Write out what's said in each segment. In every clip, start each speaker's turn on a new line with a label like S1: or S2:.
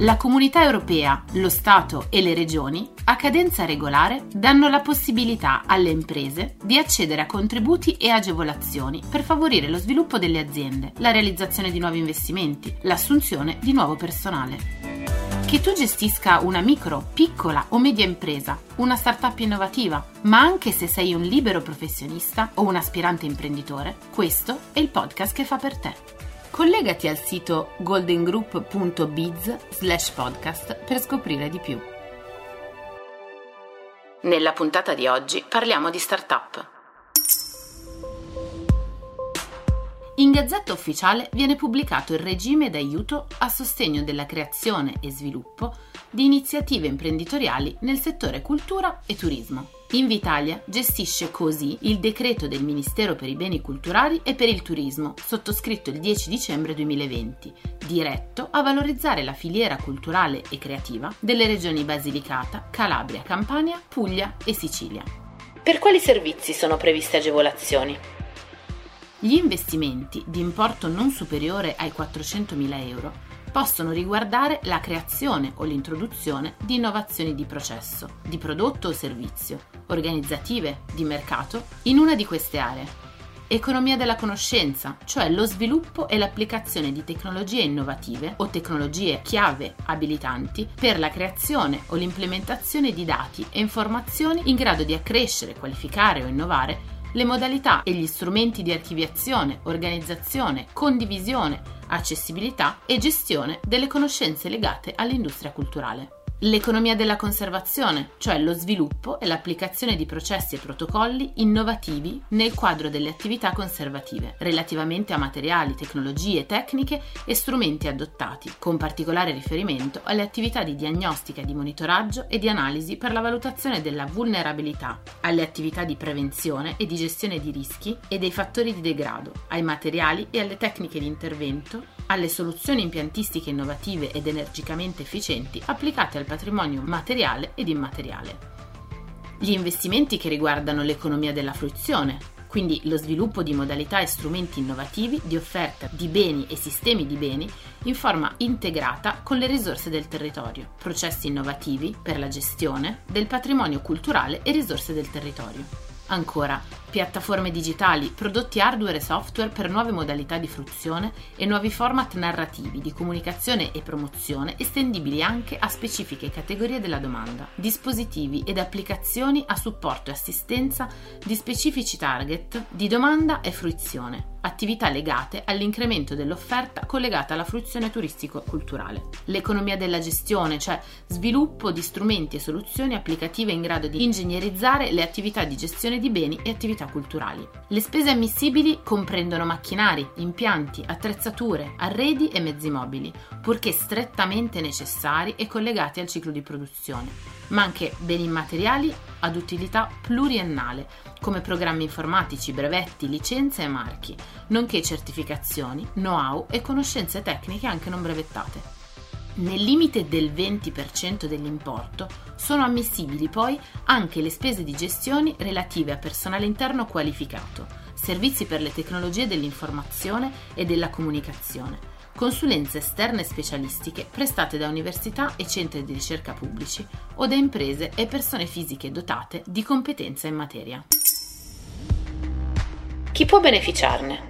S1: La comunità europea, lo Stato e le regioni, a cadenza regolare, danno la possibilità alle imprese di accedere a contributi e agevolazioni per favorire lo sviluppo delle aziende, la realizzazione di nuovi investimenti, l'assunzione di nuovo personale. Che tu gestisca una micro, piccola o media impresa, una startup innovativa, ma anche se sei un libero professionista o un aspirante imprenditore, questo è il podcast che fa per te. Collegati al sito goldengroup.biz slash podcast per scoprire di più. Nella puntata di oggi parliamo di startup. In Gazzetta Ufficiale viene pubblicato il regime d'aiuto a sostegno della creazione e sviluppo di iniziative imprenditoriali nel settore cultura e turismo. Invitalia gestisce così il decreto del Ministero per i beni culturali e per il turismo, sottoscritto il 10 dicembre 2020, diretto a valorizzare la filiera culturale e creativa delle regioni Basilicata, Calabria, Campania, Puglia e Sicilia. Per quali servizi sono previste agevolazioni? Gli investimenti di importo non superiore ai 400.000 euro possono riguardare la creazione o l'introduzione di innovazioni di processo, di prodotto o servizio, organizzative, di mercato, in una di queste aree. Economia della conoscenza, cioè lo sviluppo e l'applicazione di tecnologie innovative o tecnologie chiave abilitanti per la creazione o l'implementazione di dati e informazioni in grado di accrescere, qualificare o innovare le modalità e gli strumenti di archiviazione, organizzazione, condivisione, accessibilità e gestione delle conoscenze legate all'industria culturale. L'economia della conservazione, cioè lo sviluppo e l'applicazione di processi e protocolli innovativi nel quadro delle attività conservative, relativamente a materiali, tecnologie, tecniche e strumenti adottati, con particolare riferimento alle attività di diagnostica, di monitoraggio e di analisi per la valutazione della vulnerabilità, alle attività di prevenzione e di gestione di rischi e dei fattori di degrado, ai materiali e alle tecniche di intervento, alle soluzioni impiantistiche innovative ed energicamente efficienti applicate al patrimonio materiale ed immateriale. Gli investimenti che riguardano l'economia della fruizione, quindi lo sviluppo di modalità e strumenti innovativi di offerta di beni e sistemi di beni in forma integrata con le risorse del territorio, processi innovativi per la gestione del patrimonio culturale e risorse del territorio. Ancora, piattaforme digitali, prodotti hardware e software per nuove modalità di fruizione e nuovi format narrativi di comunicazione e promozione estendibili anche a specifiche categorie della domanda, dispositivi ed applicazioni a supporto e assistenza di specifici target di domanda e fruizione, attività legate all'incremento dell'offerta collegata alla fruizione turistico-culturale. L'economia della gestione, cioè sviluppo di strumenti e soluzioni applicative in grado di ingegnerizzare le attività di gestione di beni e attività culturali. Le spese ammissibili comprendono macchinari, impianti, attrezzature, arredi e mezzi mobili, purché strettamente necessari e collegati al ciclo di produzione, ma anche beni immateriali ad utilità pluriennale, come programmi informatici, brevetti, licenze e marchi, nonché certificazioni, know-how e conoscenze tecniche anche non brevettate. Nel limite del 20% dell'importo sono ammissibili poi anche le spese di gestione relative a personale interno qualificato, servizi per le tecnologie dell'informazione e della comunicazione, consulenze esterne specialistiche prestate da università e centri di ricerca pubblici o da imprese e persone fisiche dotate di competenza in materia. Chi può beneficiarne?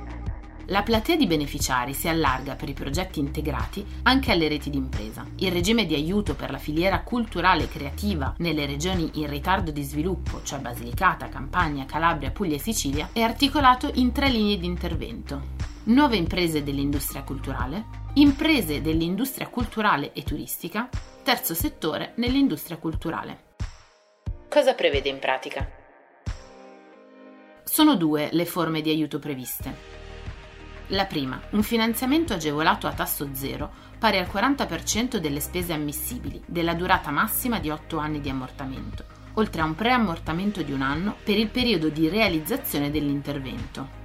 S1: La platea di beneficiari si allarga per i progetti integrati anche alle reti d'impresa. Il regime di aiuto per la filiera culturale e creativa nelle regioni in ritardo di sviluppo, cioè Basilicata, Campania, Calabria, Puglia e Sicilia, è articolato in tre linee di intervento. Nuove imprese dell'industria culturale, imprese dell'industria culturale e turistica, terzo settore nell'industria culturale. Cosa prevede in pratica? Sono due le forme di aiuto previste. La prima, un finanziamento agevolato a tasso zero pari al 40% delle spese ammissibili, della durata massima di 8 anni di ammortamento, oltre a un preammortamento di un anno per il periodo di realizzazione dell'intervento.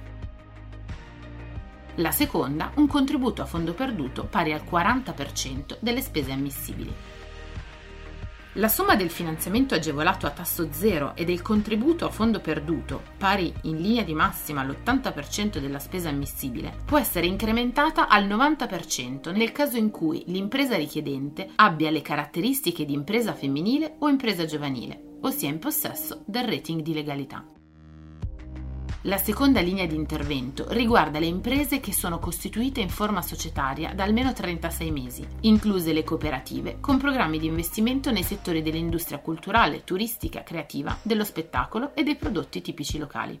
S1: La seconda, un contributo a fondo perduto pari al 40% delle spese ammissibili. La somma del finanziamento agevolato a tasso zero e del contributo a fondo perduto, pari in linea di massima all'80% della spesa ammissibile, può essere incrementata al 90% nel caso in cui l'impresa richiedente abbia le caratteristiche di impresa femminile o impresa giovanile, o sia in possesso del rating di legalità. La seconda linea di intervento riguarda le imprese che sono costituite in forma societaria da almeno 36 mesi, incluse le cooperative, con programmi di investimento nei settori dell'industria culturale, turistica, creativa, dello spettacolo e dei prodotti tipici locali.